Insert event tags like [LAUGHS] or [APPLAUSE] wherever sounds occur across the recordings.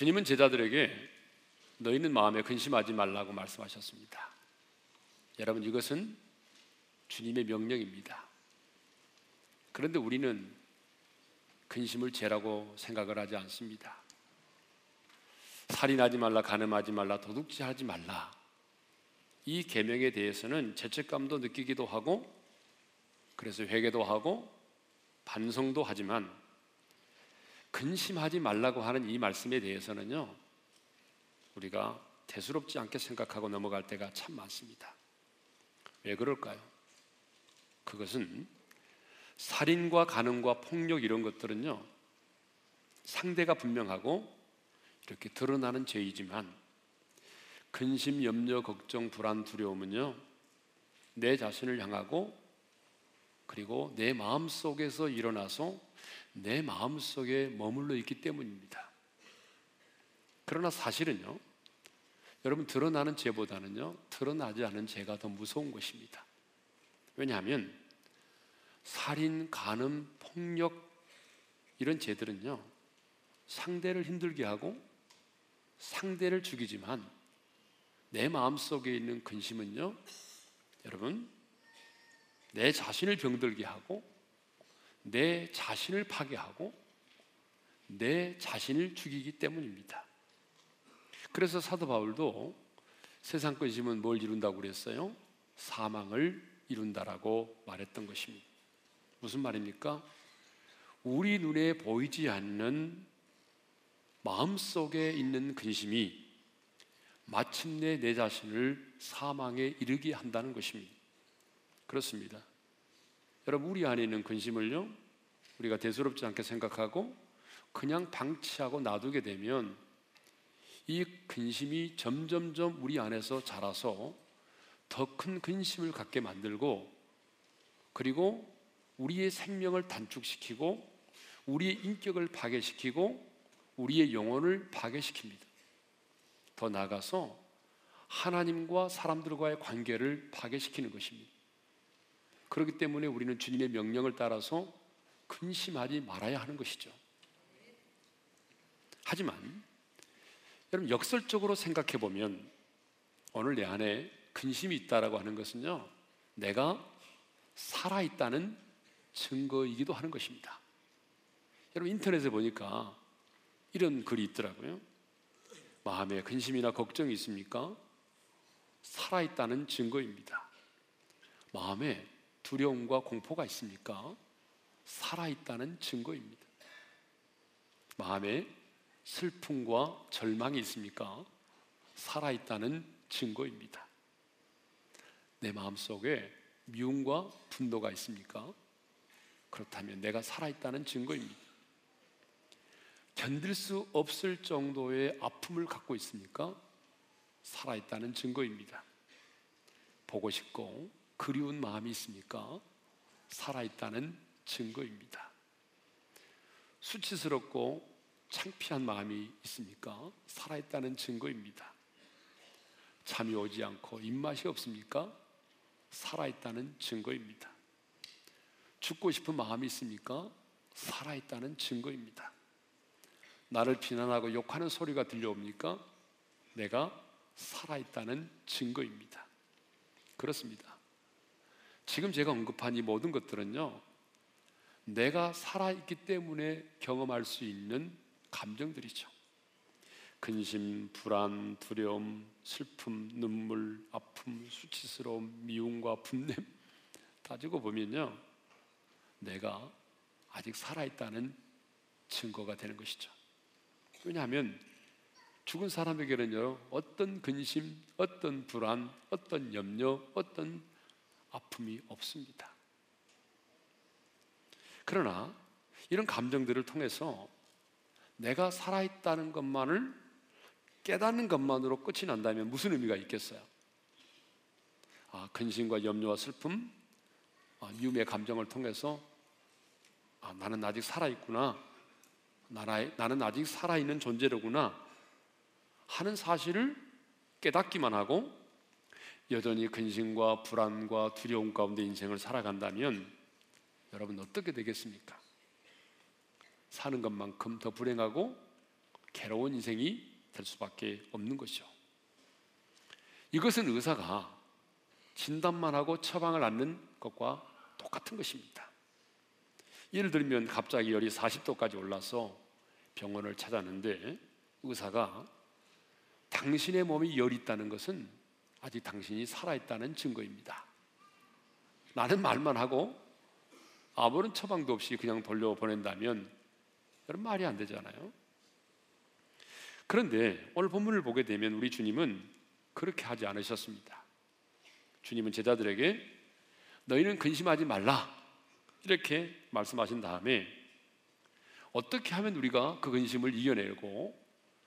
주님은 제자들에게 너희는 마음에 근심하지 말라고 말씀하셨습니다. 여러분 이것은 주님의 명령입니다. 그런데 우리는 근심을 죄라고 생각을 하지 않습니다. 살인하지 말라, 간음하지 말라, 도둑질하지 말라. 이 계명에 대해서는 죄책감도 느끼기도 하고 그래서 회개도 하고 반성도 하지만 근심하지 말라고 하는 이 말씀에 대해서는요. 우리가 대수롭지 않게 생각하고 넘어갈 때가 참 많습니다. 왜 그럴까요? 그것은 살인과 간음과 폭력 이런 것들은요, 상대가 분명하고 이렇게 드러나는 죄이지만, 근심, 염려, 걱정, 불안, 두려움은요, 내 자신을 향하고 그리고 내 마음 속에서 일어나서 내 마음 속에 머물러 있기 때문입니다. 그러나 사실은요, 여러분 드러나는 죄보다는요, 드러나지 않은 죄가 더 무서운 것입니다. 왜냐하면 살인, 간음, 폭력 이런 죄들은요, 상대를 힘들게 하고 상대를 죽이지만 내 마음 속에 있는 근심은요, 여러분 내 자신을 병들게 하고 내 자신을 파괴하고 내 자신을 죽이기 때문입니다. 그래서 사도 바울도 세상 근심은 뭘 이룬다고 그랬어요? 사망을 이룬다라고 말했던 것입니다. 무슨 말입니까? 우리 눈에 보이지 않는 마음 속에 있는 근심이 마침내 내 자신을 사망에 이르게 한다는 것입니다. 그렇습니다. 여러분, 우리 안에 있는 근심을요, 우리가 대수롭지 않게 생각하고 그냥 방치하고 놔두게 되면 이 근심이 점점점 우리 안에서 자라서 더 큰 근심을 갖게 만들고 그리고 우리의 생명을 단축시키고 우리의 인격을 파괴시키고 우리의 영혼을 파괴시킵니다. 더 나아가서 하나님과 사람들과의 관계를 파괴시키는 것입니다. 그렇기 때문에 우리는 주님의 명령을 따라서 근심하지 말아야 하는 것이죠. 하지만 여러분 역설적으로 생각해 보면 오늘 내 안에 근심이 있다라고 하는 것은요. 내가 살아 있다는 증거이기도 하는 것입니다. 여러분 인터넷에 보니까 이런 글이 있더라고요. 마음에 근심이나 걱정이 있습니까? 살아 있다는 증거입니다. 마음에 두려움과 공포가 있습니까? 살아 있다는 증거입니다. 마음에 슬픔과 절망이 있습니까? 살아있다는 증거입니다. 내 마음 속에 미움과 분노가 있습니까? 그렇다면 내가 살아있다는 증거입니다. 견딜 수 없을 정도의 아픔을 갖고 있습니까? 살아있다는 증거입니다. 보고 싶고 그리운 마음이 있습니까? 살아있다는 증거입니다. 수치스럽고 창피한 마음이 있습니까? 살아있다는 증거입니다. 잠이 오지 않고 입맛이 없습니까? 살아있다는 증거입니다. 죽고 싶은 마음이 있습니까? 살아있다는 증거입니다. 나를 비난하고 욕하는 소리가 들려옵니까? 내가 살아있다는 증거입니다. 그렇습니다. 지금 제가 언급한 이 모든 것들은요, 내가 살아있기 때문에 경험할 수 있는 감정들이죠. 근심, 불안, 두려움, 슬픔, 눈물, 아픔, 수치스러움, 미움과 분냄 [LAUGHS] 따지고 보면요. 내가 아직 살아있다는 증거가 되는 것이죠. 왜냐하면 죽은 사람에게는요, 어떤 근심, 어떤 불안, 어떤 염려, 어떤 아픔이 없습니다. 그러나 이런 감정들을 통해서 내가 살아있다는 것만을 깨닫는 것만으로 끝이 난다면 무슨 의미가 있겠어요? 아, 근심과 염려와 슬픔, 아, 미움의 감정을 통해서 아, 나는 아직 살아있구나. 나는 아직 살아있는 존재로구나. 하는 사실을 깨닫기만 하고 여전히 근심과 불안과 두려움 가운데 인생을 살아간다면 여러분 어떻게 되겠습니까? 사는 것만큼 더 불행하고 괴로운 인생이 될 수밖에 없는 것이죠. 이것은 의사가 진단만 하고 처방을 않는 것과 똑같은 것입니다. 예를 들면 갑자기 열이 40도까지 올라서 병원을 찾았는데 의사가 당신의 몸에 열이 있다는 것은 아직 당신이 살아있다는 증거입니다. 나는 말만 하고 아무런 처방도 없이 그냥 돌려보낸다면 여러분 말이 안 되잖아요. 그런데 오늘 본문을 보게 되면 우리 주님은 그렇게 하지 않으셨습니다. 주님은 제자들에게 너희는 근심하지 말라 이렇게 말씀하신 다음에 어떻게 하면 우리가 그 근심을 이겨내고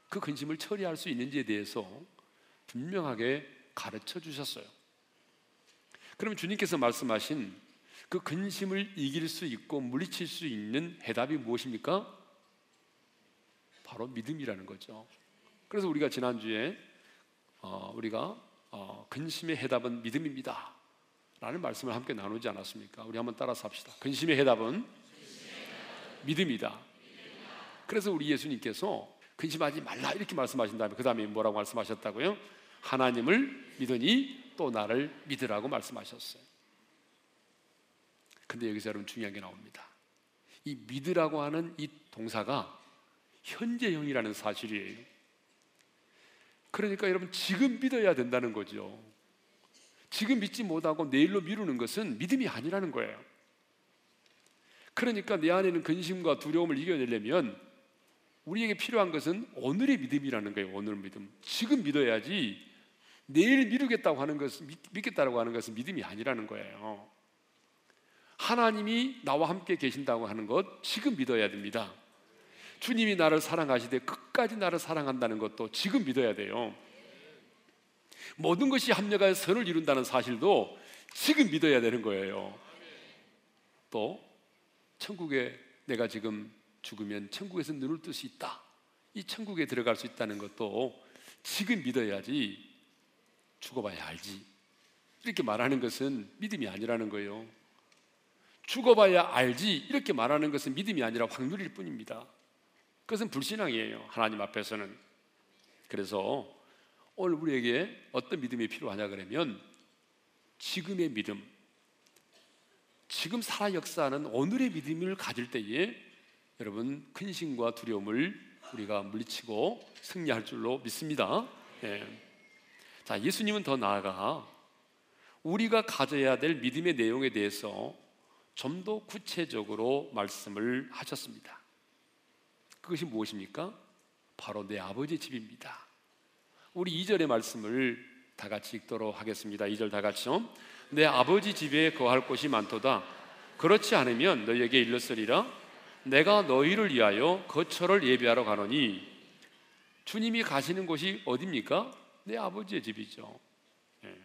그 근심을 처리할 수 있는지에 대해서 분명하게 가르쳐 주셨어요. 그럼 주님께서 말씀하신 그 근심을 이길 수 있고 물리칠 수 있는 해답이 무엇입니까? 바로 믿음이라는 거죠. 그래서 우리가 지난주에 어, 우리가 어, 근심의 해답은 믿음입니다. 라는 말씀을 함께 나누지 않았습니까? 우리 한번 따라서 합시다. 근심의 해답은 믿음이다. 그래서 우리 예수님께서 근심하지 말라 이렇게 말씀하신 다음에 그 다음에 뭐라고 말씀하셨다고요? 하나님을 믿으니 또 나를 믿으라고 말씀하셨어요. 근데 여기서 여러분 중요한 게 나옵니다. 이 믿으라고 하는 이 동사가 현재형이라는 사실이에요. 그러니까 여러분 지금 믿어야 된다는 거죠. 지금 믿지 못하고 내일로 미루는 것은 믿음이 아니라는 거예요. 그러니까 내 안에 는 근심과 두려움을 이겨내려면 우리에게 필요한 것은 오늘의 믿음이라는 거예요. 오늘 믿음. 지금 믿어야지 내일 미루겠다고 하는 것은 믿겠다고 하는 것은 믿음이 아니라는 거예요. 하나님이 나와 함께 계신다고 하는 것 지금 믿어야 됩니다. 주님이 나를 사랑하시되 끝까지 나를 사랑한다는 것도 지금 믿어야 돼요. 모든 것이 합력하여 선을 이룬다는 사실도 지금 믿어야 되는 거예요. 또 천국에 내가 지금 죽으면 천국에서 눈을 뜰 수 있다. 이 천국에 들어갈 수 있다는 것도 지금 믿어야지 죽어봐야 알지. 이렇게 말하는 것은 믿음이 아니라는 거예요. 죽어봐야 알지. 이렇게 말하는 것은 믿음이 아니라 확률일 뿐입니다. 그것은 불신앙이에요. 하나님 앞에서는. 그래서 오늘 우리에게 어떤 믿음이 필요하냐 그러면 지금의 믿음, 지금 살아 역사하는 오늘의 믿음을 가질 때에 여러분 근심과 두려움을 우리가 물리치고 승리할 줄로 믿습니다. 예. 자, 예수님은 더 나아가 우리가 가져야 될 믿음의 내용에 대해서 좀 더 구체적으로 말씀을 하셨습니다. 그것이 무엇입니까? 바로 내 아버지 집입니다. 우리 2절의 말씀을 다 같이 읽도록 하겠습니다. 2절 다 같이요. 내 아버지 집에 거할 곳이 많도다. 그렇지 않으면 너희에게 일렀으리라. 내가 너희를 위하여 거처를 예비하러 가노니 주님이 가시는 곳이 어디입니까? 내 아버지의 집이죠. 예.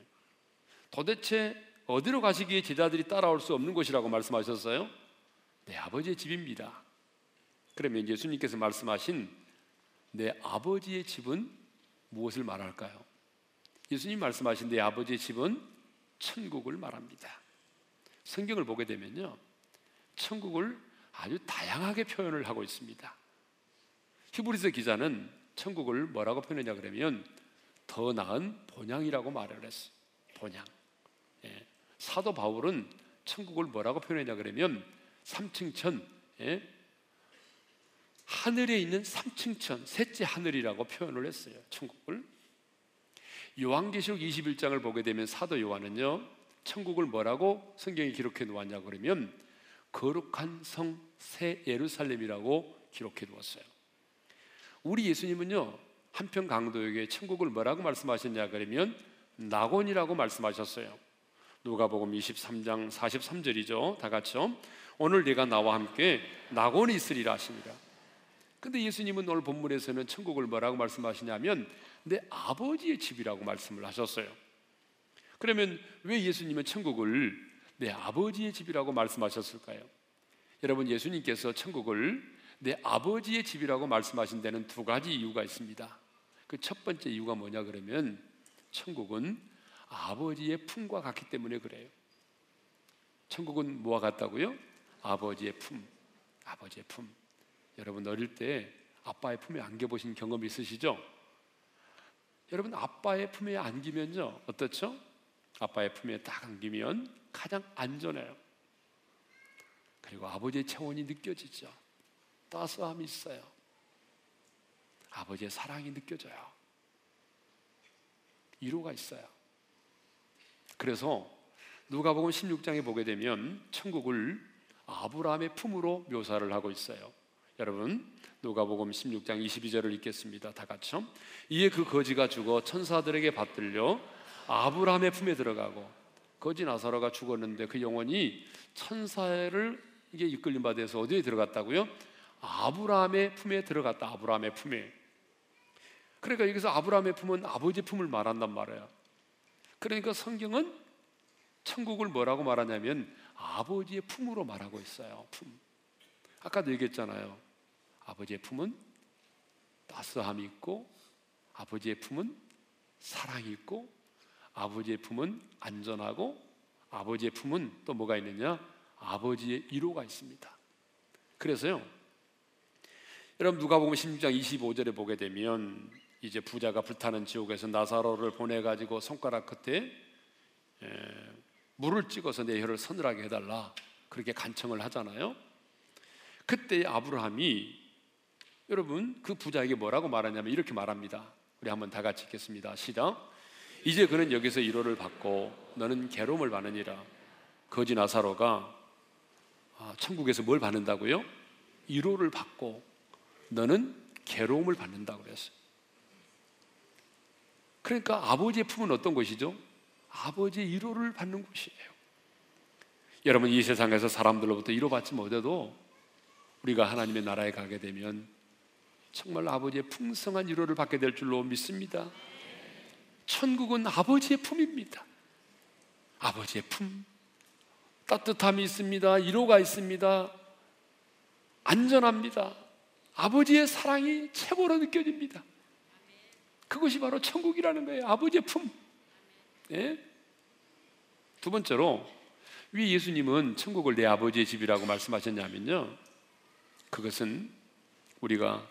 도대체 어디로 가시기에 제자들이 따라올 수 없는 곳이라고 말씀하셨어요? 내 아버지의 집입니다. 그러면 예수님께서 말씀하신 내 아버지의 집은 무엇을 말할까요? 예수님 말씀하신 내 아버지의 집은 천국을 말합니다. 성경을 보게 되면요. 천국을 아주 다양하게 표현을 하고 있습니다. 히브리서 기자는 천국을 뭐라고 표현했냐 그러면 더 나은 본향이라고 말을 했어요. 본향. 예. 사도 바울은 천국을 뭐라고 표현했냐 그러면 삼층천, 예. 하늘에 있는 삼층천, 셋째 하늘이라고 표현을 했어요. 천국을. 요한계시록 21장을 보게 되면 사도 요한은요, 천국을 뭐라고 성경에 기록해 놓았냐 그러면 거룩한 성 새 예루살렘이라고 기록해 두었어요. 우리 예수님은요, 한편 강도에게 천국을 뭐라고 말씀하셨냐 그러면 낙원이라고 말씀하셨어요. 누가복음 23장 43절이죠. 다 같이요. 오늘 네가 나와 함께 낙원이 있으리라 하십니다. 근데 예수님은 오늘 본문에서는 천국을 뭐라고 말씀하시냐면 내 아버지의 집이라고 말씀을 하셨어요. 그러면 왜 예수님은 천국을 내 아버지의 집이라고 말씀하셨을까요? 여러분 예수님께서 천국을 내 아버지의 집이라고 말씀하신 데는 두 가지 이유가 있습니다. 그 첫 번째 이유가 뭐냐 그러면 천국은 아버지의 품과 같기 때문에 그래요. 천국은 뭐와 같다고요? 아버지의 품. 아버지의 품. 여러분 어릴 때 아빠의 품에 안겨 보신 경험 있으시죠? 여러분 아빠의 품에 안기면요 어떻죠? 아빠의 품에 딱 안기면 가장 안전해요. 그리고 아버지의 체온이 느껴지죠. 따스함이 있어요. 아버지의 사랑이 느껴져요. 위로가 있어요. 그래서 누가복음 16장에 보게 되면 천국을 아브라함의 품으로 묘사를 하고 있어요. 여러분 누가복음 16장 22절을 읽겠습니다. 다 같이요. 이에 그 거지가 죽어 천사들에게 받들려 아브라함의 품에 들어가고 거지 나사로가 죽었는데 그 영혼이 천사를 이게 이끌림 받아서 어디에 들어갔다고요? 아브라함의 품에 들어갔다. 아브라함의 품에. 그러니까 여기서 아브라함의 품은 아버지 품을 말한단 말이에요. 그러니까 성경은 천국을 뭐라고 말하냐면 아버지의 품으로 말하고 있어요. 품. 아까도 얘기했잖아요. 아버지의 품은 따스함이 있고 아버지의 품은 사랑이 있고 아버지의 품은 안전하고 아버지의 품은 또 뭐가 있느냐? 아버지의 이로가 있습니다. 그래서요. 여러분 누가복음 16장 25절에 보게 되면 이제 부자가 불타는 지옥에서 나사로를 보내 가지고 손가락 끝에 물을 찍어서 내 혀를 서늘하게 해달라 그렇게 간청을 하잖아요. 그때 아브라함이 여러분 그 부자에게 뭐라고 말하냐면 이렇게 말합니다. 우리 한번 다 같이 읽겠습니다. 시작. 이제 그는 여기서 위로를 받고 너는 괴로움을 받느니라. 거지 나사로가 아, 천국에서 뭘 받는다고요? 위로를 받고 너는 괴로움을 받는다고 그랬어요. 그러니까 아버지의 품은 어떤 곳이죠? 아버지의 위로를 받는 곳이에요. 여러분 이 세상에서 사람들로부터 위로받지 못해도 우리가 하나님의 나라에 가게 되면 정말 아버지의 풍성한 위로를 받게 될 줄로 믿습니다. 천국은 아버지의 품입니다. 아버지의 품. 따뜻함이 있습니다. 위로가 있습니다. 안전합니다. 아버지의 사랑이 최고로 느껴집니다. 그것이 바로 천국이라는 거예요. 아버지의 품. 예? 두 번째로, 위 예수님은 천국을 내 아버지의 집이라고 말씀하셨냐면요. 그것은 우리가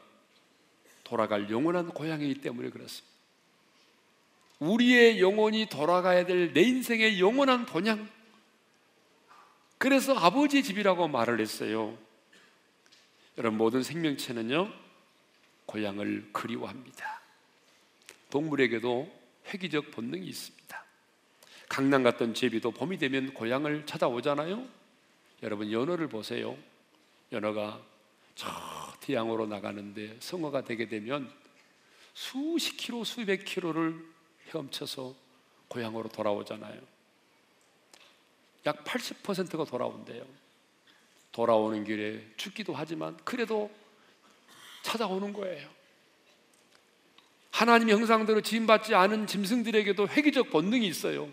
돌아갈 영원한 고향이기 때문에 그렇습니다. 우리의 영혼이 돌아가야 될 내 인생의 영원한 본향. 그래서 아버지의 집이라고 말을 했어요. 여러분, 모든 생명체는요, 고향을 그리워합니다. 동물에게도 회기적 본능이 있습니다. 강남 갔던 제비도 봄이 되면 고향을 찾아오잖아요. 여러분, 연어를 보세요. 연어가 저 태양으로 나가는데 성어가 되게 되면 수십 킬로, 수백 킬로를 헤엄쳐서 고향으로 돌아오잖아요. 약 80%가 돌아온대요. 돌아오는 길에 죽기도 하지만 그래도 찾아오는 거예요. 하나님의 형상대로 지음받지 않은 짐승들에게도 회기적 본능이 있어요.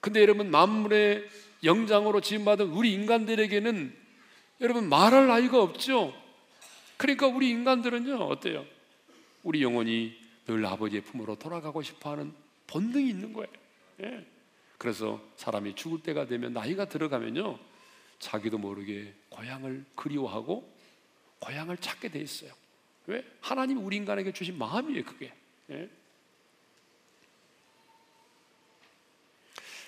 근데 여러분 만물의 영장으로 지음받은 우리 인간들에게는 여러분 말할 나이가 없죠. 그러니까 우리 인간들은요 어때요? 우리 영혼이 늘 아버지의 품으로 돌아가고 싶어하는 본능이 있는 거예요. 예. 그래서 사람이 죽을 때가 되면 나이가 들어가면요 자기도 모르게 고향을 그리워하고 고향을 찾게 돼 있어요. 왜? 하나님이 우리 인간에게 주신 마음이에요, 그게. 예?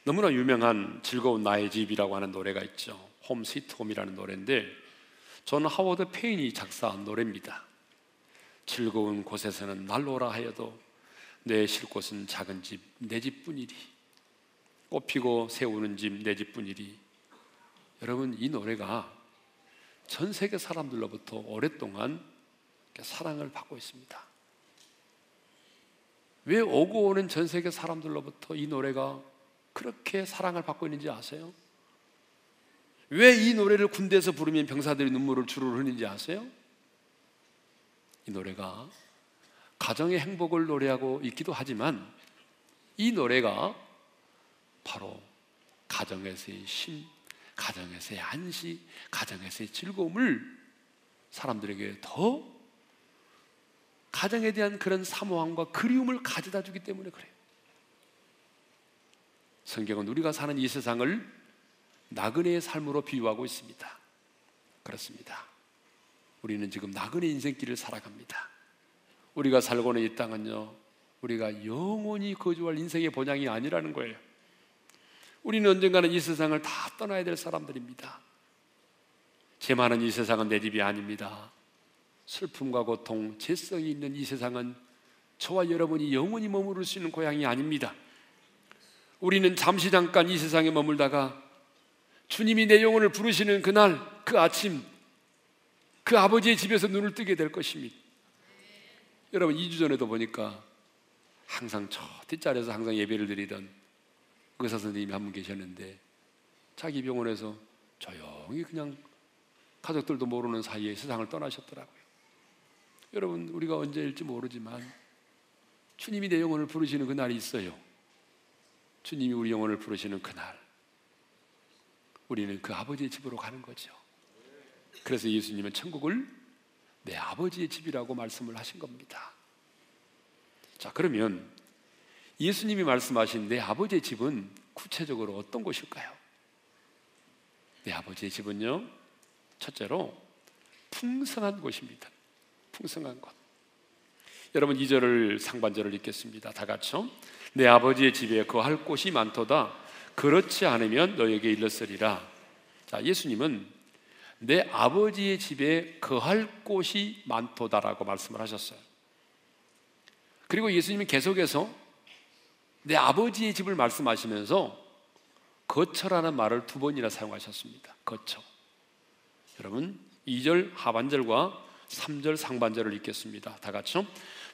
너무나 유명한 즐거운 나의 집이라고 하는 노래가 있죠. 홈 스위트 홈이라는 노래인데 저는 하워드 페인이 작사한 노래입니다. 즐거운 곳에서는 날로라 하여도 내 쉴 곳은 작은 집, 내 집뿐이리. 꽃피고 세우는 집, 내 집뿐이리. 여러분, 이 노래가 전 세계 사람들로부터 오랫동안 사랑을 받고 있습니다. 왜 오고 오는 전 세계 사람들로부터 이 노래가 그렇게 사랑을 받고 있는지 아세요? 왜 이 노래를 군대에서 부르면 병사들이 눈물을 주르르 흘리는지 아세요? 이 노래가 가정의 행복을 노래하고 있기도 하지만 이 노래가 바로 가정에서의 쉼, 가정에서의 안식, 가정에서의 즐거움을 사람들에게 더 가정에 대한 그런 사모함과 그리움을 가져다 주기 때문에 그래요. 성경은 우리가 사는 이 세상을 나그네의 삶으로 비유하고 있습니다. 그렇습니다. 우리는 지금 나그네 인생길을 살아갑니다. 우리가 살고 있는 이 땅은요, 우리가 영원히 거주할 인생의 본향이 아니라는 거예요. 우리는 언젠가는 이 세상을 다 떠나야 될 사람들입니다. 제 많은 이 세상은 내 집이 아닙니다. 슬픔과 고통, 재성이 있는 이 세상은 저와 여러분이 영원히 머무를 수 있는 고향이 아닙니다. 우리는 잠시 잠깐 이 세상에 머물다가 주님이 내 영혼을 부르시는 그날, 그 아침, 그 아버지의 집에서 눈을 뜨게 될 것입니다. 여러분, 2주 전에도 보니까 항상 저 뒷자리에서 항상 예배를 드리던 의사 선생님이 한 분 계셨는데 자기 병원에서 조용히 그냥 가족들도 모르는 사이에 세상을 떠나셨더라고요. 여러분, 우리가 언제일지 모르지만 주님이 내 영혼을 부르시는 그날이 있어요. 주님이 우리 영혼을 부르시는 그날. 우리는 그 아버지의 집으로 가는 거죠. 그래서 예수님은 천국을 내 아버지의 집이라고 말씀을 하신 겁니다. 자, 그러면 예수님이 말씀하신 내 아버지의 집은 구체적으로 어떤 곳일까요? 내 아버지의 집은요, 첫째로 풍성한 곳입니다. 풍성한 곳. 여러분 2절을 상반절을 읽겠습니다. 다 같이요. 내 아버지의 집에 거할 곳이 많도다. 그렇지 않으면 너에게 일렀으리라. 자, 예수님은 내 아버지의 집에 거할 곳이 많도다라고 말씀을 하셨어요. 그리고 예수님은 계속해서 내 아버지의 집을 말씀하시면서 거처라는 말을 두 번이나 사용하셨습니다. 거처. 여러분, 2절 하반절과 3절 상반절을 읽겠습니다. 다 같이요.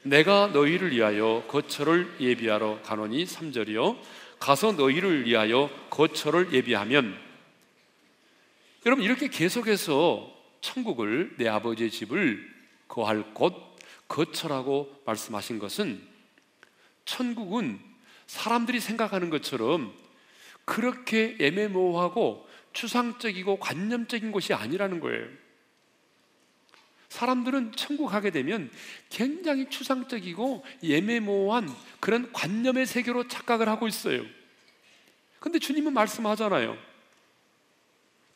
내가 너희를 위하여 거처를 예비하러 가노니 3절이요. 가서 너희를 위하여 거처를 예비하면 여러분 이렇게 계속해서 천국을 내 아버지의 집을 거할 곳 거처라고 말씀하신 것은 천국은 사람들이 생각하는 것처럼 그렇게 애매모호하고 추상적이고 관념적인 곳이 아니라는 거예요. 사람들은 천국 가게 되면 굉장히 추상적이고 예매모호한 그런 관념의 세계로 착각을 하고 있어요. 근데 주님은 말씀하잖아요.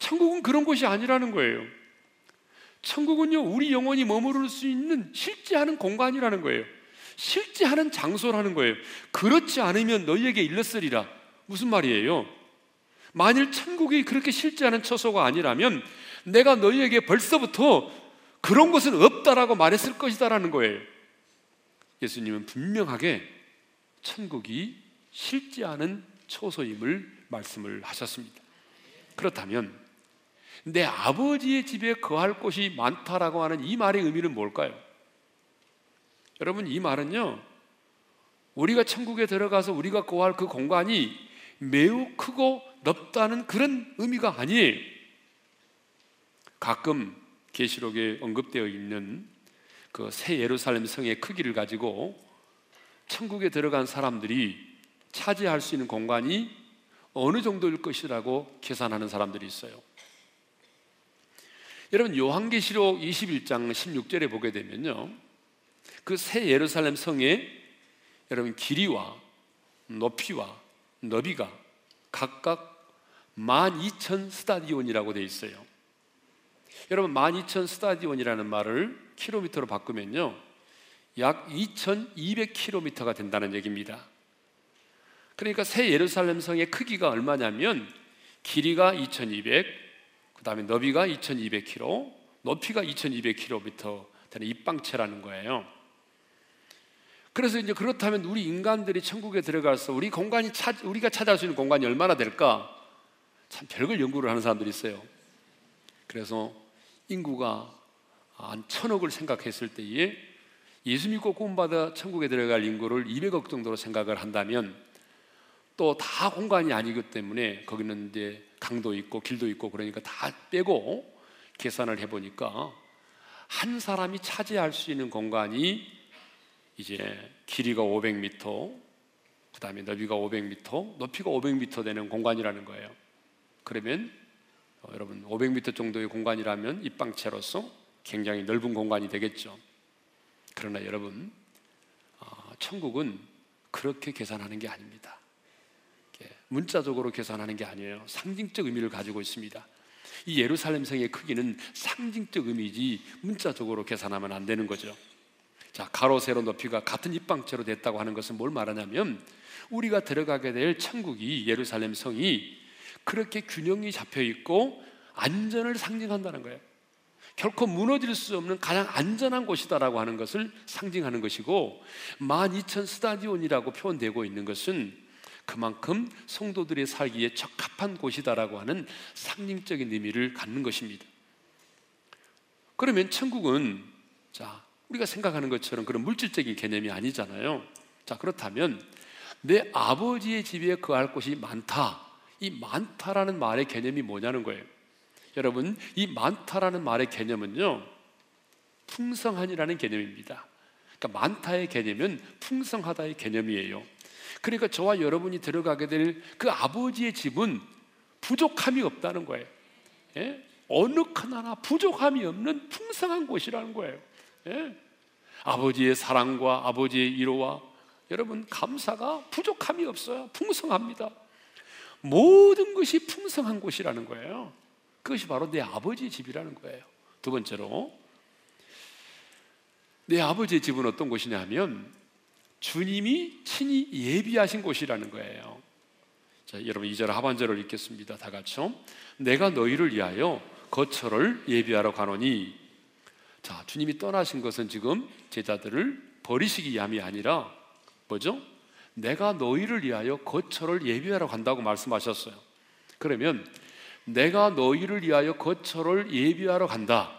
천국은 그런 곳이 아니라는 거예요. 천국은요, 우리 영혼이 머무를 수 있는 실제하는 공간이라는 거예요. 실제 하는 장소라는 거예요. 그렇지 않으면 너희에게 일렀으리라. 무슨 말이에요? 만일 천국이 그렇게 실제 하는 처소가 아니라면 내가 너희에게 벌써부터 그런 것은 없다라고 말했을 것이다라는 거예요. 예수님은 분명하게 천국이 실제 하는 처소임을 말씀을 하셨습니다. 그렇다면 내 아버지의 집에 거할 곳이 많다라고 하는 이 말의 의미는 뭘까요? 여러분 이 말은요. 우리가 천국에 들어가서 우리가 거할 그 공간이 매우 크고 넓다는 그런 의미가 아니에요. 가끔 계시록에 언급되어 있는 그 새 예루살렘 성의 크기를 가지고 천국에 들어간 사람들이 차지할 수 있는 공간이 어느 정도일 것이라고 계산하는 사람들이 있어요. 여러분 요한계시록 21장 16절에 보게 되면요. 그 새 예루살렘 성에 여러분 길이와 높이와 너비가 각각 12,000 스타디온이라고 되어 있어요. 여러분 12,000 스타디온이라는 말을 킬로미터로 바꾸면요. 약 2,200km가 된다는 얘기입니다. 그러니까 새 예루살렘 성의 크기가 얼마냐면 길이가 2,200, 그다음에 너비가 2,200km, 높이가 2,200km 되는 입방체라는 거예요. 그래서 이제 그렇다면 우리 인간들이 천국에 들어가서 우리 공간이 찾, 우리가 찾아올 수 있는 공간이 얼마나 될까? 참 별걸 연구를 하는 사람들이 있어요. 그래서 인구가 한 천억을 생각했을 때에 예수 믿고 구원받아 천국에 들어갈 인구를 200억 정도로 생각을 한다면 또 다 공간이 아니기 때문에 거기는 이제 강도 있고 길도 있고 그러니까 다 빼고 계산을 해보니까 한 사람이 차지할 수 있는 공간이 이제 길이가 500m, 그 다음에 너비가 500m, 높이가 500m 되는 공간이라는 거예요. 그러면 어, 여러분 500m 정도의 공간이라면 입방체로서 굉장히 넓은 공간이 되겠죠. 그러나 여러분 어, 천국은 그렇게 계산하는 게 아닙니다. 문자적으로 계산하는 게 아니에요. 상징적 의미를 가지고 있습니다. 이 예루살렘 성의 크기는 상징적 의미지 문자적으로 계산하면 안 되는 거죠. 자, 가로 세로 높이가 같은 입방체로 됐다고 하는 것은 뭘 말하냐면 우리가 들어가게 될 천국이 예루살렘 성이 그렇게 균형이 잡혀 있고 안전을 상징한다는 거예요. 결코 무너질 수 없는 가장 안전한 곳이다라고 하는 것을 상징하는 것이고 12,000 스타디온이라고 표현되고 있는 것은 그만큼 성도들이 살기에 적합한 곳이다라고 하는 상징적인 의미를 갖는 것입니다. 그러면 천국은 자, 우리가 생각하는 것처럼 그런 물질적인 개념이 아니잖아요. 자, 그렇다면 내 아버지의 집에 거할 곳이 많다. 이 많다라는 말의 개념이 뭐냐는 거예요. 여러분, 이 많다라는 말의 개념은요, 풍성한이라는 개념입니다. 그러니까 많다의 개념은 풍성하다의 개념이에요. 그러니까 저와 여러분이 들어가게 될 그 아버지의 집은 부족함이 없다는 거예요. 예? 어느 하나 부족함이 없는 풍성한 곳이라는 거예요. 예? 아버지의 사랑과 아버지의 위로와 여러분 감사가 부족함이 없어요. 풍성합니다. 모든 것이 풍성한 곳이라는 거예요. 그것이 바로 내 아버지의 집이라는 거예요. 두 번째로 내 아버지의 집은 어떤 곳이냐면 주님이 친히 예비하신 곳이라는 거예요. 자, 여러분 2절 하반절을 읽겠습니다. 다 같이요. 내가 너희를 위하여 거처를 예비하러 가노니 자, 주님이 떠나신 것은 지금 제자들을 버리시기 위함이 아니라 뭐죠? 내가 너희를 위하여 거처를 예비하러 간다고 말씀하셨어요. 그러면 내가 너희를 위하여 거처를 예비하러 간다.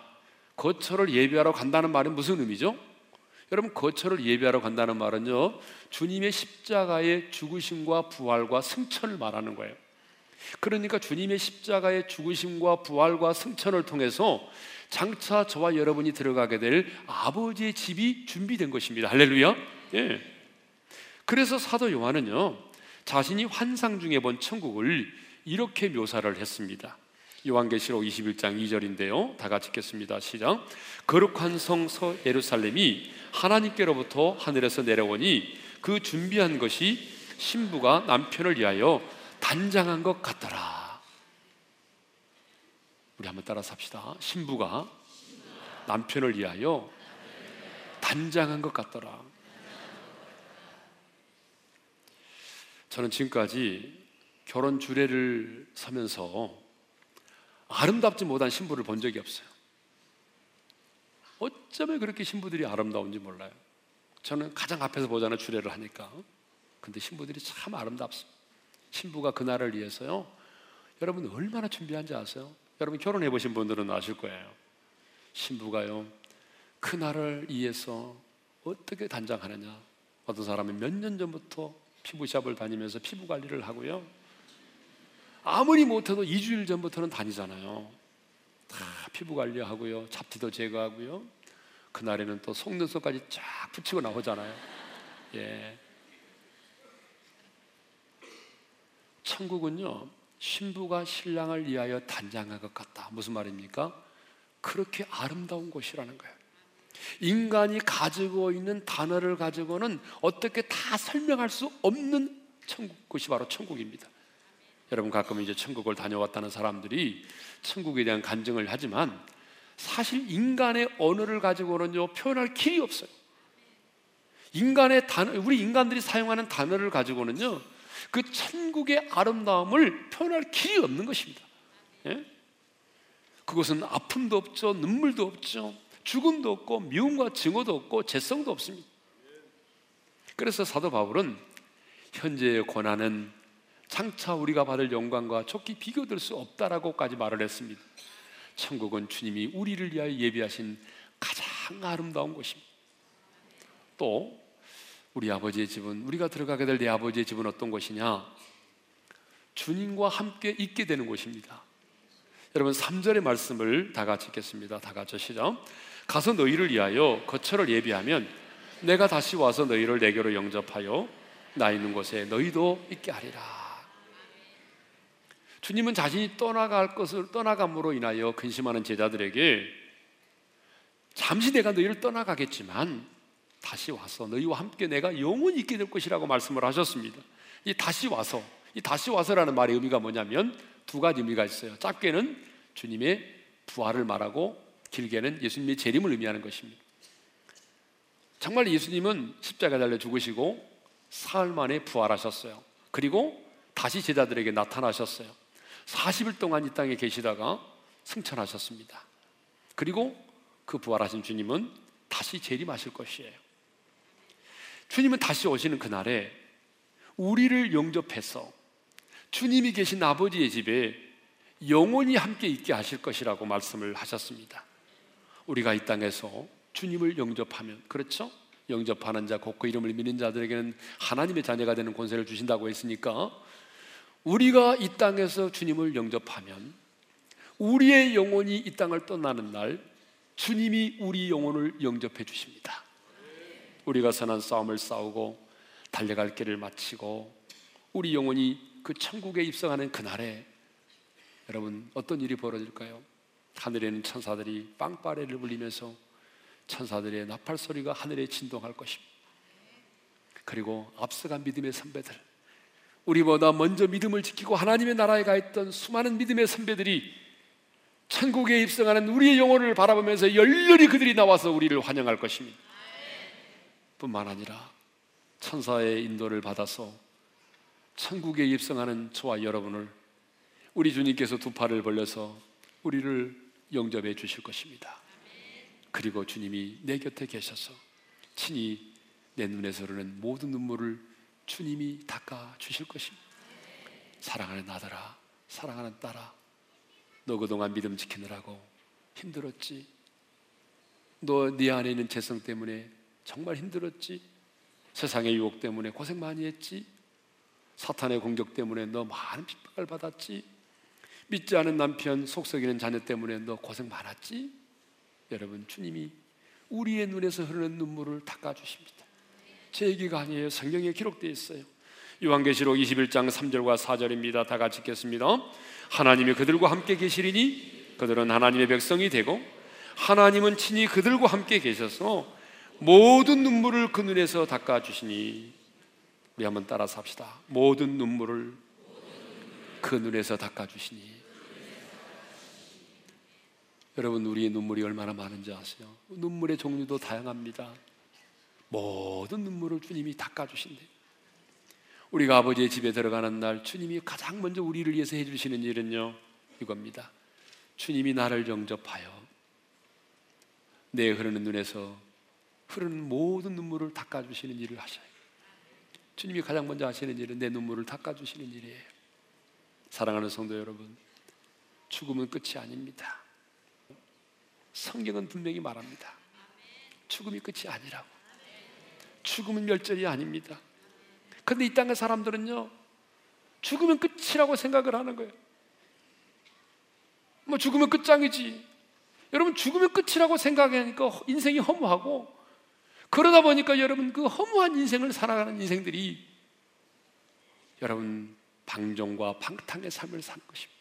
거처를 예비하러 간다는 말은 무슨 의미죠? 여러분 거처를 예비하러 간다는 말은요. 주님의 십자가의 죽으심과 부활과 승천을 말하는 거예요. 그러니까 주님의 십자가의 죽으심과 부활과 승천을 통해서 장차 저와 여러분이 들어가게 될 아버지의 집이 준비된 것입니다. 할렐루야. 예. 그래서 사도 요한은요. 자신이 환상 중에 본 천국을 이렇게 묘사를 했습니다. 요한계시록 21장 2절인데요. 다 같이 읽겠습니다. 시작. 거룩한 성 예루살렘이 하나님께로부터 하늘에서 내려오니 그 준비한 것이 신부가 남편을 위하여 단장한 것 같더라. 우리 한번 따라서 합시다. 신부가 남편을 위하여 단장한 것 같더라. 저는 지금까지 결혼 주례를 서면서 아름답지 못한 신부를 본 적이 없어요. 어쩌면 그렇게 신부들이 아름다운지 몰라요. 저는 가장 앞에서 보잖아요. 주례를 하니까. 근데 신부들이 참 아름답습니다. 신부가 그날을 위해서요. 여러분 얼마나 준비한지 아세요? 여러분 결혼해 보신 분들은 아실 거예요. 신부가요. 그날을 위해서 어떻게 단장하느냐. 어떤 사람은 몇 년 전부터 피부샵을 다니면서 피부 관리를 하고요. 아무리 못해도 2주일 전부터는 다니잖아요. 다 피부 관리하고요. 잡티도 제거하고요. 그날에는 또 속눈썹까지 쫙 붙이고 나오잖아요. 예. 천국은요, 신부가 신랑을 위하여 단장한 것 같다. 무슨 말입니까? 그렇게 아름다운 곳이라는 거예요. 인간이 가지고 있는 단어를 가지고는 어떻게 다 설명할 수 없는 천국, 곳이 바로 천국입니다. 여러분 가끔 이제 천국을 다녀왔다는 사람들이 천국에 대한 간증을 하지만 사실 인간의 언어를 가지고는요 표현할 길이 없어요. 인간의 단어, 우리 인간들이 사용하는 단어를 가지고는요 그 천국의 아름다움을 표현할 길이 없는 것입니다. 예? 그것은 아픔도 없죠, 눈물도 없죠, 죽음도 없고 미움과 증오도 없고 재성도 없습니다. 그래서 사도 바울은 현재의 고난은 장차 우리가 받을 영광과 좋게 비교될 수 없다라고까지 말을 했습니다. 천국은 주님이 우리를 위하여 예비하신 가장 아름다운 곳입니다. 또 우리 아버지의 집은 우리가 들어가게 될 내 아버지의 집은 어떤 곳이냐? 주님과 함께 있게 되는 곳입니다. 여러분 3절의 말씀을 다 같이 읽겠습니다. 다 같이 시작. 가서 너희를 위하여 거처를 예비하면 내가 다시 와서 너희를 내게로 영접하여 나 있는 곳에 너희도 있게 하리라. 주님은 자신이 떠나갈 것을 떠나감으로 인하여 근심하는 제자들에게 잠시 내가 너희를 떠나가겠지만 다시 와서 너희와 함께 내가 영원히 있게 될 것이라고 말씀을 하셨습니다. 이 다시 와서 이 다시 와서라는 말의 의미가 뭐냐면 두 가지 의미가 있어요. 짧게는 주님의 부활을 말하고 길게는 예수님의 재림을 의미하는 것입니다. 정말 예수님은 십자가 달려 죽으시고 사흘 만에 부활하셨어요. 그리고 다시 제자들에게 나타나셨어요. 40일 동안 이 땅에 계시다가 승천하셨습니다. 그리고 그 부활하신 주님은 다시 재림하실 것이에요. 주님은 다시 오시는 그날에 우리를 영접해서 주님이 계신 아버지의 집에 영원히 함께 있게 하실 것이라고 말씀을 하셨습니다. 우리가 이 땅에서 주님을 영접하면 그렇죠? 영접하는 자, 곧 그 이름을 믿는 자들에게는 하나님의 자녀가 되는 권세를 주신다고 했으니까 우리가 이 땅에서 주님을 영접하면 우리의 영혼이 이 땅을 떠나는 날 주님이 우리 영혼을 영접해 주십니다. 우리가 선한 싸움을 싸우고 달려갈 길을 마치고 우리 영혼이 그 천국에 입성하는 그날에 여러분 어떤 일이 벌어질까요? 하늘에 는 천사들이 빵빠레를 불리면서 천사들의 나팔 소리가 하늘에 진동할 것입니다. 그리고 앞서간 믿음의 선배들, 우리보다 먼저 믿음을 지키고 하나님의 나라에 가 있던 수많은 믿음의 선배들이 천국에 입성하는 우리의 영혼을 바라보면서 열렬히 그들이 나와서 우리를 환영할 것입니다. 뿐만 아니라 천사의 인도를 받아서 천국에 입성하는 저와 여러분을 우리 주님께서 두 팔을 벌려서 우리를 영접해 주실 것입니다. 그리고 주님이 내 곁에 계셔서 친히 내 눈에서 흐르는 모든 눈물을 주님이 닦아 주실 것입니다. 사랑하는 아들아, 사랑하는 딸아, 너 그동안 믿음 지키느라고 힘들었지. 너 네 안에 있는 재성 때문에 정말 힘들었지. 세상의 유혹 때문에 고생 많이 했지. 사탄의 공격 때문에 너 많은 핍박을 받았지. 믿지 않은 남편, 속썩이는 자녀 때문에 너 고생 많았지. 여러분, 주님이 우리의 눈에서 흐르는 눈물을 닦아 주십니다. 제 얘기가 아니에요. 성경에 기록되어 있어요. 요한계시록 21장 3절과 4절입니다. 다 같이 읽겠습니다. 하나님이 그들과 함께 계시리니 그들은 하나님의 백성이 되고 하나님은 친히 그들과 함께 계셔서 모든 눈물을 그 눈에서 닦아 주시니 우리 한번 따라서 합시다. 모든 눈물을 그 눈에서 닦아 주시니 여러분 우리의 눈물이 얼마나 많은지 아세요? 눈물의 종류도 다양합니다. 모든 눈물을 주님이 닦아 주신대. 우리가 아버지의 집에 들어가는 날 주님이 가장 먼저 우리를 위해서 해 주시는 일은요. 이겁니다. 주님이 나를 영접하여 내 흐르는 눈에서 흐르는 모든 눈물을 닦아 주시는 일을 하셔요. 주님이 가장 먼저 하시는 일은 내 눈물을 닦아 주시는 일이에요. 사랑하는 성도 여러분, 죽음은 끝이 아닙니다. 성경은 분명히 말합니다. 죽음이 끝이 아니라고. 죽음은 멸절이 아닙니다. 근데 이 땅의 사람들은요, 죽으면 끝이라고 생각을 하는 거예요. 뭐 죽으면 끝장이지. 여러분 죽으면 끝이라고 생각하니까 인생이 허무하고 그러다 보니까 여러분 그 허무한 인생을 살아가는 인생들이 여러분 방종과 방탕의 삶을 사는 것입니다.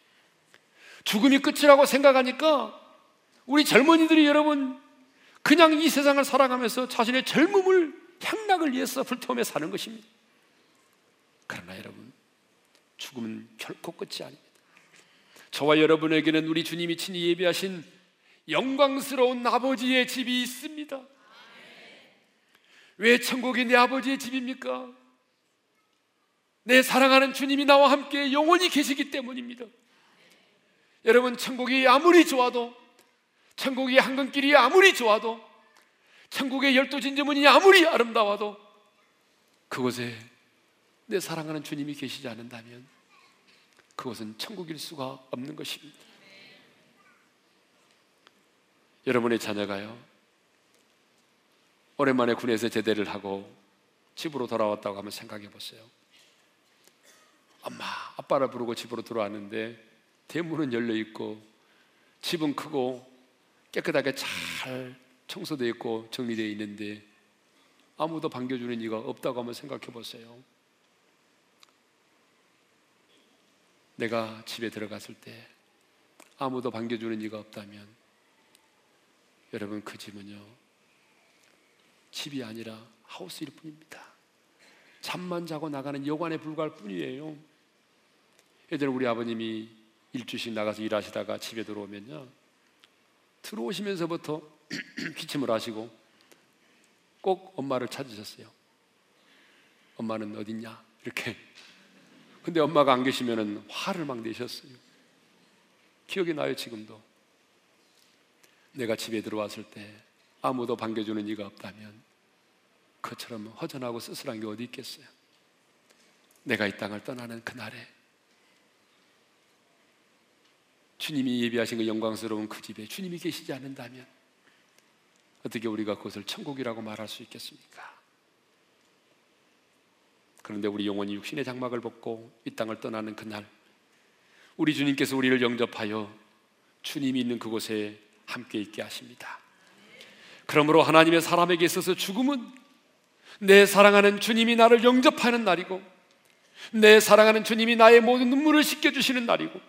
죽음이 끝이라고 생각하니까 우리 젊은이들이 여러분 그냥 이 세상을 살아가면서 자신의 젊음을 향락을 위해서 불태우며 사는 것입니다. 그러나 여러분, 죽음은 결코 끝이 아닙니다. 저와 여러분에게는 우리 주님이 친히 예비하신 영광스러운 아버지의 집이 있습니다. 왜 천국이 내 아버지의 집입니까? 내 사랑하는 주님이 나와 함께 영원히 계시기 때문입니다. 여러분, 천국이 아무리 좋아도, 천국의 한강길이 아무리 좋아도, 천국의 열두 진주문이 아무리 아름다워도, 그곳에 내 사랑하는 주님이 계시지 않는다면, 그것은 천국일 수가 없는 것입니다. 여러분의 자녀가요, 오랜만에 군에서 제대를 하고 집으로 돌아왔다고 한번 생각해 보세요. 엄마, 아빠를 부르고 집으로 들어왔는데 대문은 열려 있고 집은 크고 깨끗하게 잘 청소되어 있고 정리되어 있는데 아무도 반겨주는 이가 없다고 한번 생각해 보세요. 내가 집에 들어갔을 때 아무도 반겨주는 이가 없다면 여러분 그 집은요 집이 아니라 하우스일 뿐입니다. 잠만 자고 나가는 여관에 불과할 뿐이에요. 예전에 우리 아버님이 일주씩 나가서 일하시다가 집에 들어오면요. 들어오시면서부터 [CLEARS THROAT] 기침을 하시고 꼭 엄마를 찾으셨어요. 엄마는 어딨냐? 이렇게. 근데 엄마가 안 계시면은 화를 막 내셨어요. 기억이 나요, 지금도. 내가 집에 들어왔을 때 아무도 반겨주는 이가 없다면 그처럼 허전하고 쓸쓸한 게 어디 있겠어요? 내가 이 땅을 떠나는 그날에 주님이 예비하신 그 영광스러운 그 집에 주님이 계시지 않는다면 어떻게 우리가 그것을 천국이라고 말할 수 있겠습니까? 그런데 우리 영혼이 육신의 장막을 벗고 이 땅을 떠나는 그날 우리 주님께서 우리를 영접하여 주님이 있는 그곳에 함께 있게 하십니다. 그러므로 하나님의 사람에게 있어서 죽음은 내 사랑하는 주님이 나를 영접하는 날이고 내 사랑하는 주님이 나의 모든 눈물을 씻겨주시는 날이고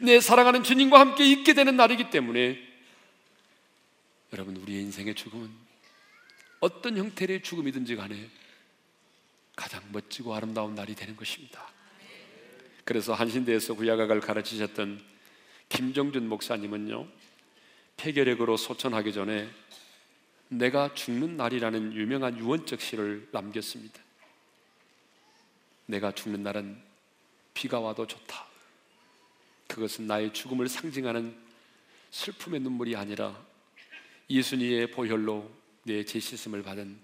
내 사랑하는 주님과 함께 있게 되는 날이기 때문에 여러분 우리의 인생의 죽음은 어떤 형태의 죽음이든지 간에 가장 멋지고 아름다운 날이 되는 것입니다. 그래서 한신대에서 구약학을 가르치셨던 김정준 목사님은요 폐결핵으로 소천하기 전에 내가 죽는 날이라는 유명한 유언적 시를 남겼습니다. 내가 죽는 날은 비가 와도 좋다. 그것은 나의 죽음을 상징하는 슬픔의 눈물이 아니라 예수님의 보혈로 내 제시슴을 받은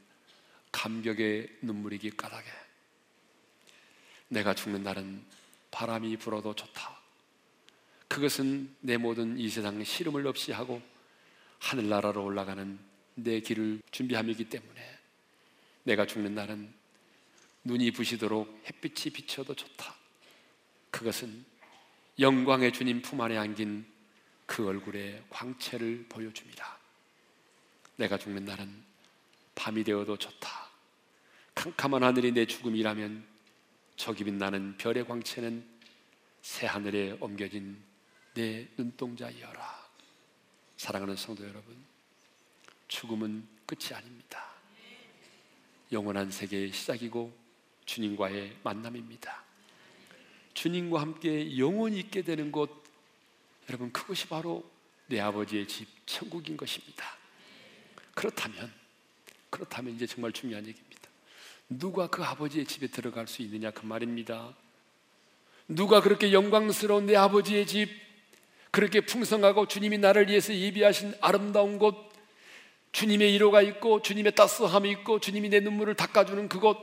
감격의 눈물이기 까닭에 내가 죽는 날은 바람이 불어도 좋다. 그것은 내 모든 이 세상 시름을 없이 하고 하늘나라로 올라가는 내 길을 준비함이기 때문에 내가 죽는 날은 눈이 부시도록 햇빛이 비쳐도 좋다. 그것은 영광의 주님 품 안에 안긴 그 얼굴의 광채를 보여줍니다. 내가 죽는 날은 밤이 되어도 좋다. 캄캄한 하늘이 내 죽음이라면 저기 빛나는 별의 광채는 새 하늘에 옮겨진 내 눈동자여라. 사랑하는 성도 여러분, 죽음은 끝이 아닙니다. 영원한 세계의 시작이고 주님과의 만남입니다. 주님과 함께 영원히 있게 되는 곳, 여러분, 그것이 바로 내 아버지의 집, 천국인 것입니다. 그렇다면, 그렇다면 이제 정말 중요한 얘기입니다. 누가 그 아버지의 집에 들어갈 수 있느냐 그 말입니다. 누가 그렇게 영광스러운 내 아버지의 집, 그렇게 풍성하고 주님이 나를 위해서 예비하신 아름다운 곳, 주님의 위로가 있고 주님의 따스함이 있고 주님이 내 눈물을 닦아주는 그곳,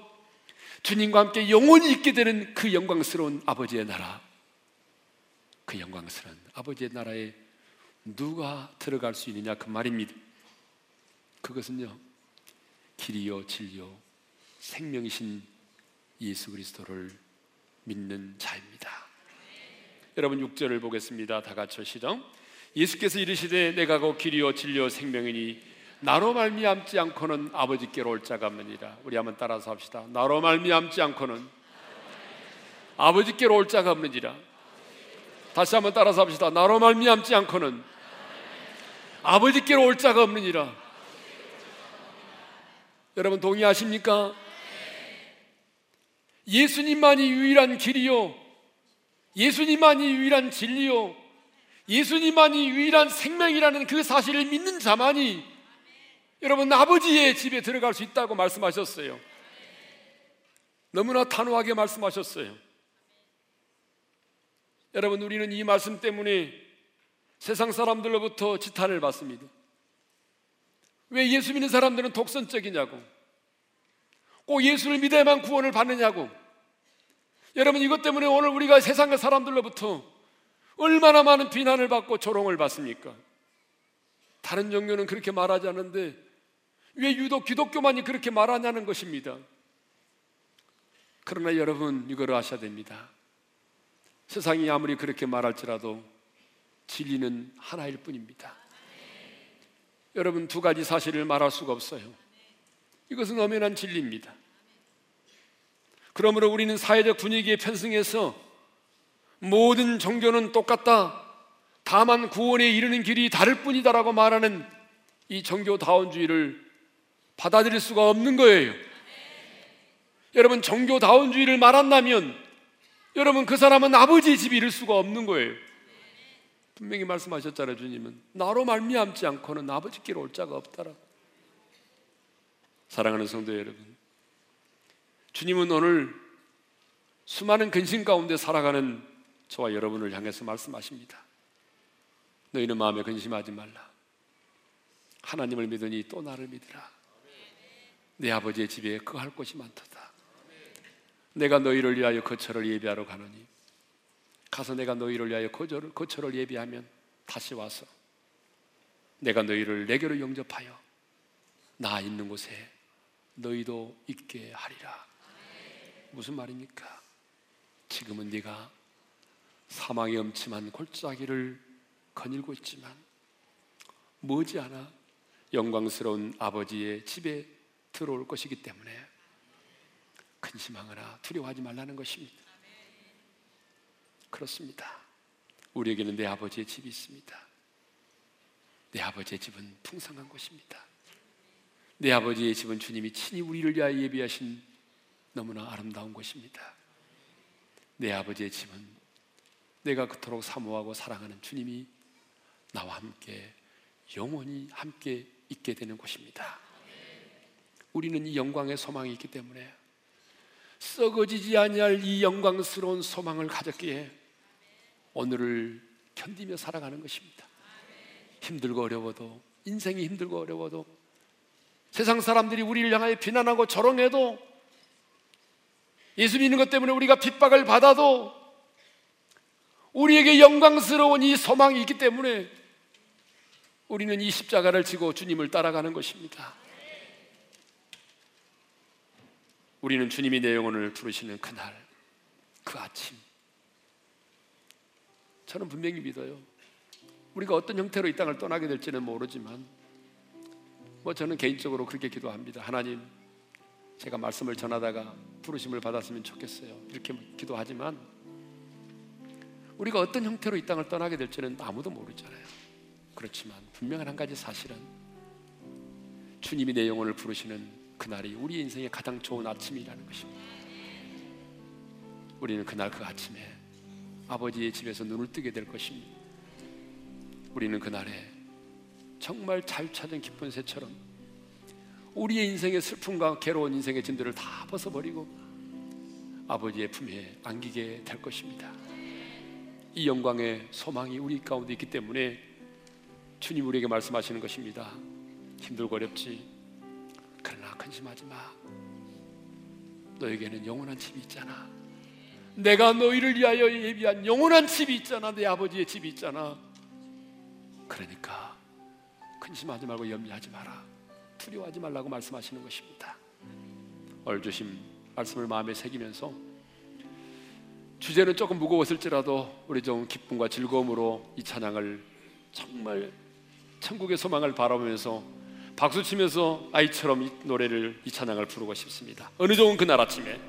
주님과 함께 영원히 있게 되는 그 영광스러운 아버지의 나라, 그 영광스러운 아버지의 나라에 누가 들어갈 수 있느냐 그 말입니다. 그것은요, 길이요, 진리요, 생명이신 예수 그리스도를 믿는 자입니다. 여러분 6절을 보겠습니다. 다 같이 시작. 예수께서 이르시되 내가 곧 길이요 진리요 생명이니 나로 말미암지 않고는 아버지께로 올 자가 없느니라. 우리 한번 따라서 합시다. 나로 말미암지 않고는 아버지께로 올 자가 없느니라. 다시 한번 따라서 합시다. 나로 말미암지 않고는 아버지께로 올 자가 없느니라. 여러분 동의하십니까? 예수님만이 유일한 길이요. 예수님만이 유일한 진리요. 예수님만이 유일한 생명이라는 그 사실을 믿는 자만이 여러분 아버지의 집에 들어갈 수 있다고 말씀하셨어요. 너무나 단호하게 말씀하셨어요. 여러분 우리는 이 말씀 때문에 세상 사람들로부터 지탄을 받습니다. 왜 예수 믿는 사람들은 독선적이냐고. 꼭 예수를 믿어야만 구원을 받느냐고. 여러분 이것 때문에 오늘 우리가 세상의 사람들로부터 얼마나 많은 비난을 받고 조롱을 받습니까? 다른 종교는 그렇게 말하지 않는데 왜 유독 기독교만이 그렇게 말하냐는 것입니다. 그러나 여러분 이거를 아셔야 됩니다. 세상이 아무리 그렇게 말할지라도 진리는 하나일 뿐입니다. 여러분 두 가지 사실을 말할 수가 없어요. 이것은 엄연한 진리입니다. 그러므로 우리는 사회적 분위기에 편승해서 모든 종교는 똑같다. 다만 구원에 이르는 길이 다를 뿐이다라고 말하는 이 종교다원주의를 받아들일 수가 없는 거예요. 여러분 종교다원주의를 말한다면 여러분 그 사람은 아버지의 집이 이룰 수가 없는 거예요. 분명히 말씀하셨잖아요, 주님은. 나로 말미암지 않고는 아버지께로 올 자가 없다라. 사랑하는 성도 여러분. 주님은 오늘 수많은 근심 가운데 살아가는 저와 여러분을 향해서 말씀하십니다. 너희는 마음에 근심하지 말라. 하나님을 믿으니 또 나를 믿으라. 내 아버지의 집에 거할 곳이 많도다. 내가 너희를 위하여 거처를 예비하러 가노니 가서 내가 너희를 위하여 거처를, 거처를 예비하면 다시 와서 내가 너희를 내게로 영접하여 나 있는 곳에 너희도 있게 하리라. 무슨 말입니까? 지금은 네가 사망의 엄침한 골짜기를 거닐고 있지만 머지않아 영광스러운 아버지의 집에 들어올 것이기 때문에 근심하거나 두려워하지 말라는 것입니다. 그렇습니다. 우리에게는 내 아버지의 집이 있습니다. 내 아버지의 집은 풍성한 곳입니다. 내 아버지의 집은 주님이 친히 우리를 위하여 예비하신 너무나 아름다운 곳입니다. 내 아버지의 집은 내가 그토록 사모하고 사랑하는 주님이 나와 함께 영원히 함께 있게 되는 곳입니다. 우리는 이 영광의 소망이 있기 때문에 썩어지지 아니할 이 영광스러운 소망을 가졌기에 오늘을 견디며 살아가는 것입니다. 힘들고 어려워도 인생이 힘들고 어려워도 세상 사람들이 우리를 향하여 비난하고 조롱해도 예수 믿는 것 때문에 우리가 핍박을 받아도 우리에게 영광스러운 이 소망이 있기 때문에 우리는 이 십자가를 지고 주님을 따라가는 것입니다. 우리는 주님이 내 영혼을 부르시는 그날, 그 아침. 저는 분명히 믿어요. 우리가 어떤 형태로 이 땅을 떠나게 될지는 모르지만, 뭐 저는 개인적으로 그렇게 기도합니다. 하나님, 제가 말씀을 전하다가 부르심을 받았으면 좋겠어요. 이렇게 기도하지만, 우리가 어떤 형태로 이 땅을 떠나게 될지는 아무도 모르잖아요. 그렇지만 분명한 한 가지 사실은 주님이 내 영혼을 부르시는 그날이 우리 인생의 가장 좋은 아침이라는 것입니다. 우리는 그날 그 아침에 아버지의 집에서 눈을 뜨게 될 것입니다. 우리는 그날에 정말 잘 찾은 기쁜 새처럼 우리의 인생의 슬픔과 괴로운 인생의 짐들을 다 벗어버리고 아버지의 품에 안기게 될 것입니다. 이 영광의 소망이 우리 가운데 있기 때문에 주님 우리에게 말씀하시는 것입니다. 힘들고 어렵지. 그러나 근심하지 마. 너에게는 영원한 집이 있잖아. 내가 너희를 위하여 예비한 영원한 집이 있잖아. 내 아버지의 집이 있잖아. 그러니까 근심하지 말고 염려하지 마라. 두려워하지 말라고 말씀하시는 것입니다. 얼조심 말씀을 마음에 새기면서 주제는 조금 무거웠을지라도 우리 좀 기쁨과 즐거움으로 이 찬양을 정말 천국의 소망을 바라보면서 박수 치면서 아이처럼 이 노래를 이 찬양을 부르고 싶습니다. 어느 좋은 그날 아침에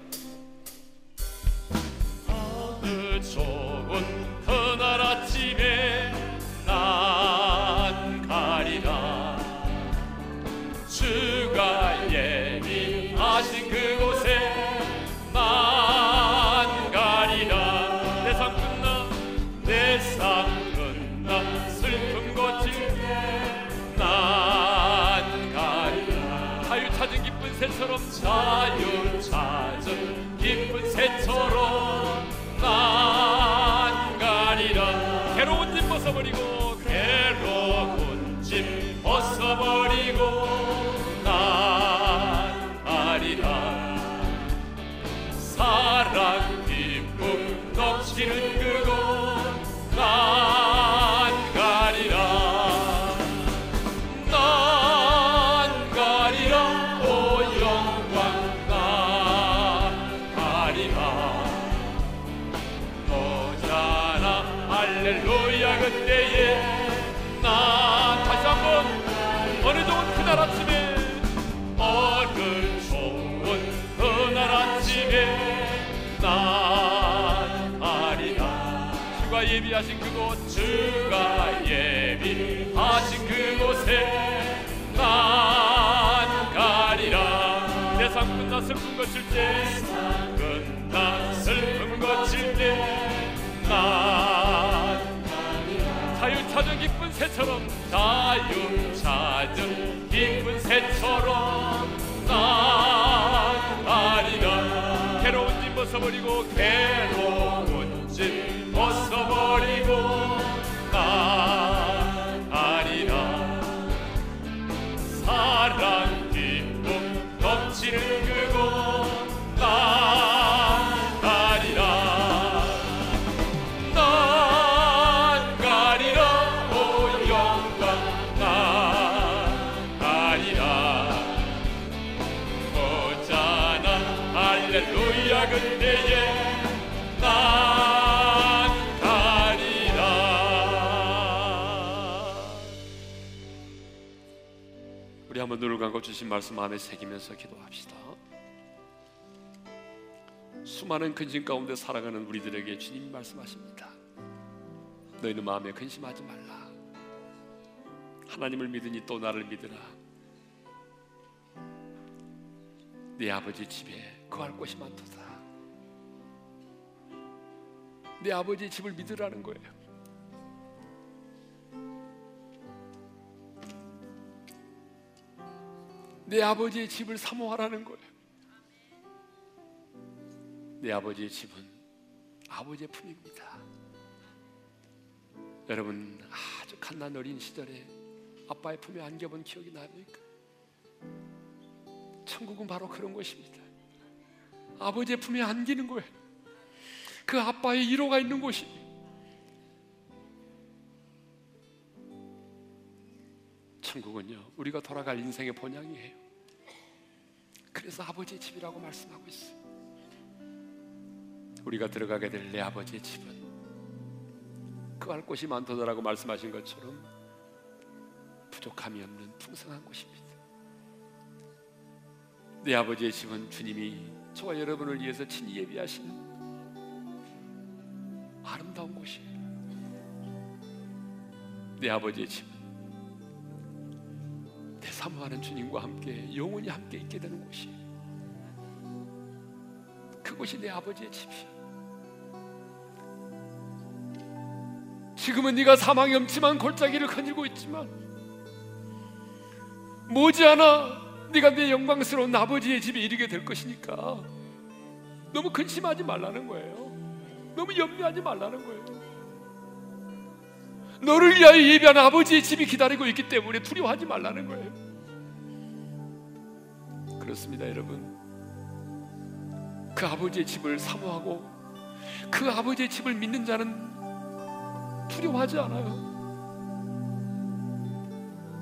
예비하신 그곳 주가 예비하신 그곳에 난 가리라. 내삶 끝나 슬픔 거칠 때 끝나 슬픔 거칠 때난 찾은 기쁜 새처럼 자유 찾은 기쁜 새처럼 난 아니라. 괴로운 짐 벗어버리고 괴로운 짐 벗어버리고 난 아니라. 사랑 기쁨 넘치는 우리 한번 눈을 감고 주신 말씀 안에 새기면서 기도합시다. 수많은 근심 가운데 살아가는 우리들에게 주님이 말씀하십니다. 너희는 마음에 근심하지 말라. 하나님을 믿으니 또 나를 믿으라. 네 아버지 집에 거할 곳이 많도다. 네 아버지 집을 믿으라는 거예요. 내 아버지의 집을 사모하라는 거예요. 내 아버지의 집은 아버지의 품입니다. 여러분 아주 갓난 어린 시절에 아빠의 품에 안겨본 기억이 납니까? 천국은 바로 그런 곳입니다. 아버지의 품에 안기는 거예요. 그 아빠의 위로가 있는 곳이. 천국은요 우리가 돌아갈 인생의 본향이에요. 그래서 아버지의 집이라고 말씀하고 있어요. 우리가 들어가게 될 내 아버지의 집은 그 할 곳이 많도다라고 말씀하신 것처럼 부족함이 없는 풍성한 곳입니다. 내 아버지의 집은 주님이 저와 여러분을 위해서 친히 예비하신 아름다운 곳이에요. 내 아버지의 집은 내 사모하는 주님과 함께 영원히 함께 있게 되는 곳이에요. 그곳이 내 아버지의 집이에요. 지금은 네가 사망의 엄침한 골짜기를 거닐고 있지만 머지않아 네가 내 영광스러운 아버지의 집에 이르게 될 것이니까 너무 근심하지 말라는 거예요. 너무 염려하지 말라는 거예요. 너를 위하여 예비한 아버지의 집이 기다리고 있기 때문에 두려워하지 말라는 거예요. 그렇습니다, 여러분. 그 아버지의 집을 사모하고 그 아버지의 집을 믿는 자는 두려워하지 않아요.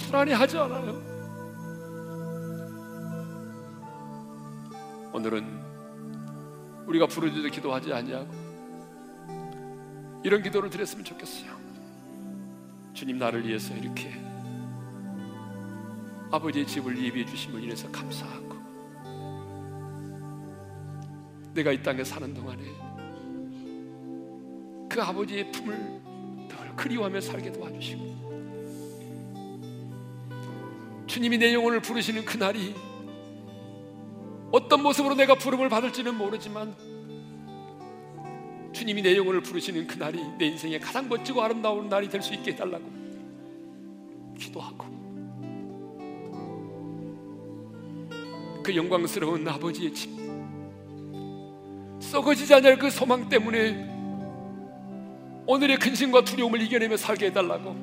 불안해하지 않아요. 오늘은 우리가 부르짖어 기도하지 아니하고 이런 기도를 드렸으면 좋겠어요. 주님 나를 위해서 이렇게 아버지의 집을 예비해 주심을 인해서 감사하고 내가 이 땅에 사는 동안에 그 아버지의 품을 늘 그리워하며 살게 도와주시고 주님이 내 영혼을 부르시는 그날이 어떤 모습으로 내가 부름을 받을지는 모르지만 주님이 내 영혼을 부르시는 그날이 내 인생의 가장 멋지고 아름다운 날이 될 수 있게 해달라고 기도하고 그 영광스러운 아버지의 집 썩어지지 않을 그 소망 때문에 오늘의 근심과 두려움을 이겨내며 살게 해달라고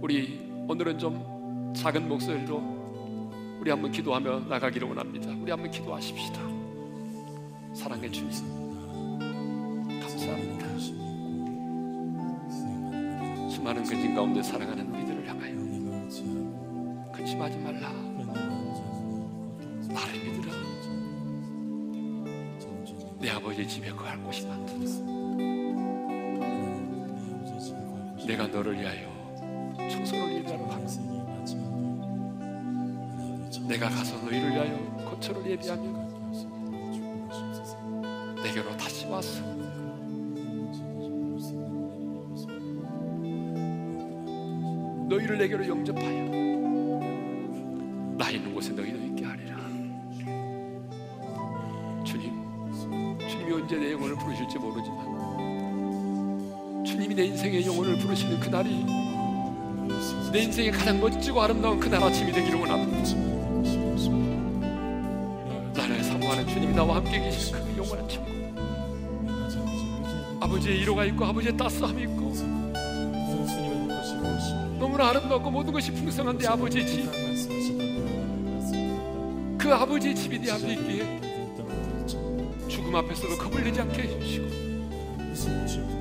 우리 오늘은 좀 작은 목소리로 우리 한번 기도하며 나가기를 원합니다. 우리 한번 기도하십시다. 사랑해 주님, 감사합니다. 수많은 근심 가운데 살아가는 우리들을 향하여 근심하지 말라. 아버지의 집에 거할 곳이 많다. 내가 너를 위하여 청소를 갑니다. 내가 가서 너희를 위하여 거처를 예비하며 내게로 다시 와서 너희를 내게로 영접하여 내 인생의 영혼을 부르시는 그날이 내 인생의 가장 멋지고 아름다운 그날 아침이 되기를 원합니다. 나를 사모하는 주님이 나와 함께 계신 그 영원한 천국. 아버지의 위로가 있고 아버지의 따스함이 있고 너무나 아름답고 모든 것이 풍성한 내 아버지의 집. 그 아버지의 집이 내 앞에 있기에 죽음 앞에서도 겁을 내지 않게 해주시고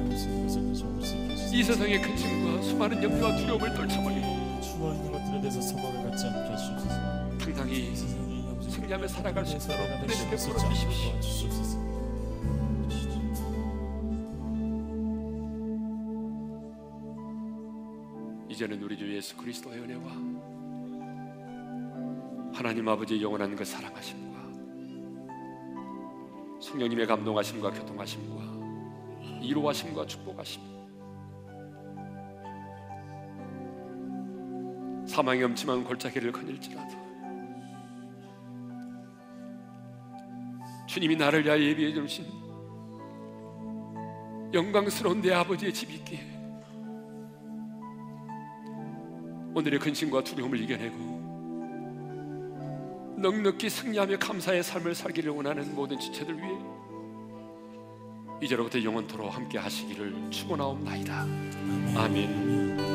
이 세상의 근심과 수많은 염려와 두려움을 떨쳐버리고 주어 있는 것들에 대해서 소망을 갖지 않게 하시옵소서. 당당히 승리하며 살아갈 수 있도록 은혜를 베풀어 주십시오. 이제는 우리 주 예수 그리스도의 은혜와 하나님 아버지의 영원한 그 사랑하심과 성령님의 감동하심과 교통하심과 이로하심과 축복하심 사망의 엄침한 골짜기를 거닐지라도 주님이 나를 위하여 예비해 주신 영광스러운 내 아버지의 집이 있기에 오늘의 근심과 두려움을 이겨내고 넉넉히 승리하며 감사의 삶을 살기를 원하는 모든 지체들 위해 이제로부터 영원토로 함께 하시기를 축원하옵나이다. 아멘.